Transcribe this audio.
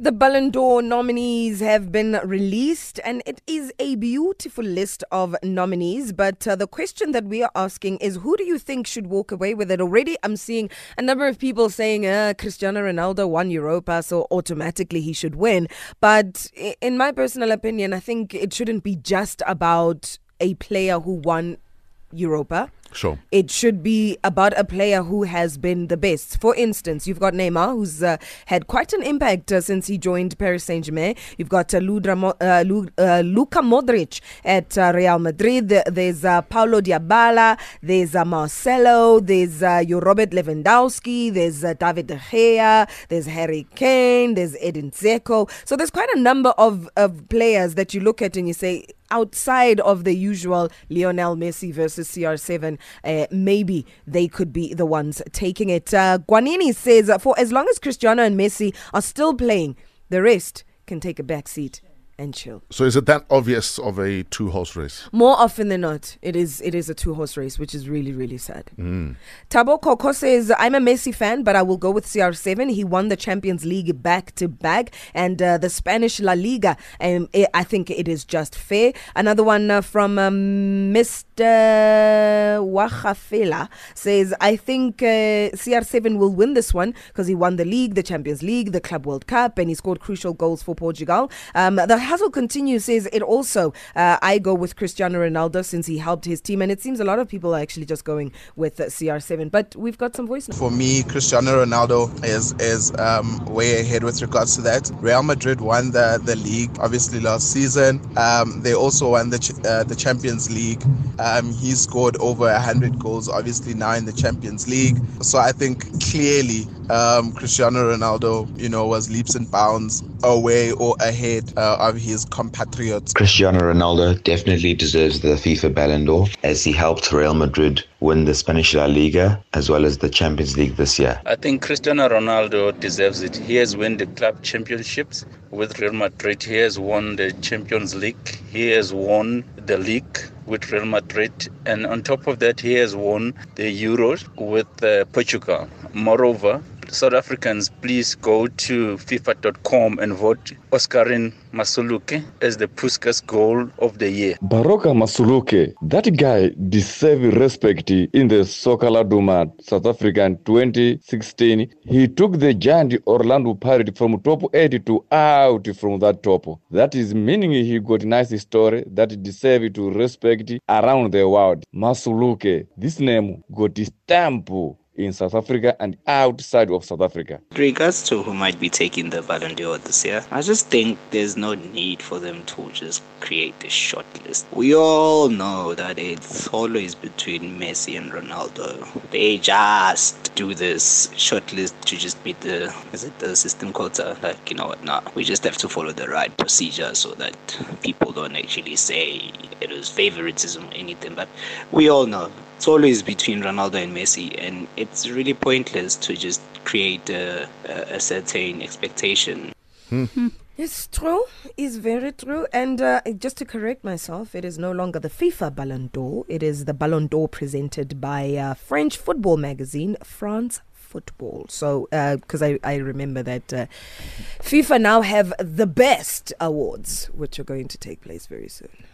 The Ballon d'Or nominees have been released, and it is a beautiful list of nominees. But uh, the question that we are asking is who do you think should walk away with it? Already, I'm seeing a number of people saying uh, Cristiano Ronaldo won Europa, so automatically he should win. But in my personal opinion, I think it shouldn't be just about a player who won Europa. Sure. It should be about a player who has been the best. For instance, you've got Neymar, who's uh, had quite an impact uh, since he joined Paris Saint Germain. You've got uh, uh, uh, Luka Modric at uh, Real Madrid. There's Paulo Dybala. There's Marcelo. There's uh, your Robert Lewandowski. There's David De Gea. There's Harry Kane. There's Edin Dzeko. So there's quite a number of, of players that you look at and you say, outside of the usual Lionel Messi versus CR7, uh, maybe they could be the ones taking it. Uh, Guanini says, for as long as Cristiano and Messi are still playing, the rest can take a back seat and chill. So is it that obvious of a two horse race? More often than not, it is it is a two horse race, which is really really sad. Mm. Tabo Coco says, "I'm a Messi fan, but I will go with CR7. He won the Champions League back to back, and uh, the Spanish La Liga. Um, I I think it is just fair." Another one uh, from um, Mr. Wahafela says, "I think uh, CR7 will win this one because he won the league, the Champions League, the Club World Cup, and he scored crucial goals for Portugal." Um, the Hassel continues says it also. Uh, I go with Cristiano Ronaldo since he helped his team, and it seems a lot of people are actually just going with uh, CR7. But we've got some voice. For me, Cristiano Ronaldo is is um, way ahead with regards to that. Real Madrid won the, the league obviously last season. Um, they also won the ch- uh, the Champions League. Um, he scored over hundred goals obviously now in the Champions League. So I think clearly um, Cristiano Ronaldo, you know, was leaps and bounds away or ahead uh, of his compatriots. Cristiano Ronaldo definitely deserves the FIFA Ballon d'Or as he helped Real Madrid win the Spanish La Liga as well as the Champions League this year. I think Cristiano Ronaldo deserves it. He has won the club championships with Real Madrid. He has won the Champions League. He has won the league with Real Madrid. And on top of that, he has won the Euros with uh, Portugal. Moreover, South Africans, please go to FIFA.com and vote Oscarine Masuluke as the Puskas goal of the year. Baroka Masuluke, that guy deserves respect in the Soccer Laduma South Africa in 2016. He took the giant Orlando Pirates from top 8 to out from that top. That is meaning he got nice story that deserve to respect around the world. Masuluke, this name got stamp in South Africa and outside of South Africa. regards to who might be taking the Ballon d'Or this year, I just think there's no need for them to just create a short list. We all know that it's always between Messi and Ronaldo. They just do this short list to just beat the is it the system quota? Like you know what? Nah, we just have to follow the right procedure so that people don't actually say it was favoritism or anything. But we all know it's always between Ronaldo and Messi, and it's really pointless to just create a, a, a certain expectation. It's true. It's very true. And uh, just to correct myself, it is no longer the FIFA Ballon d'Or. It is the Ballon d'Or presented by uh, French football magazine France Football. So, because I, I remember that uh, FIFA now have the best awards, which are going to take place very soon.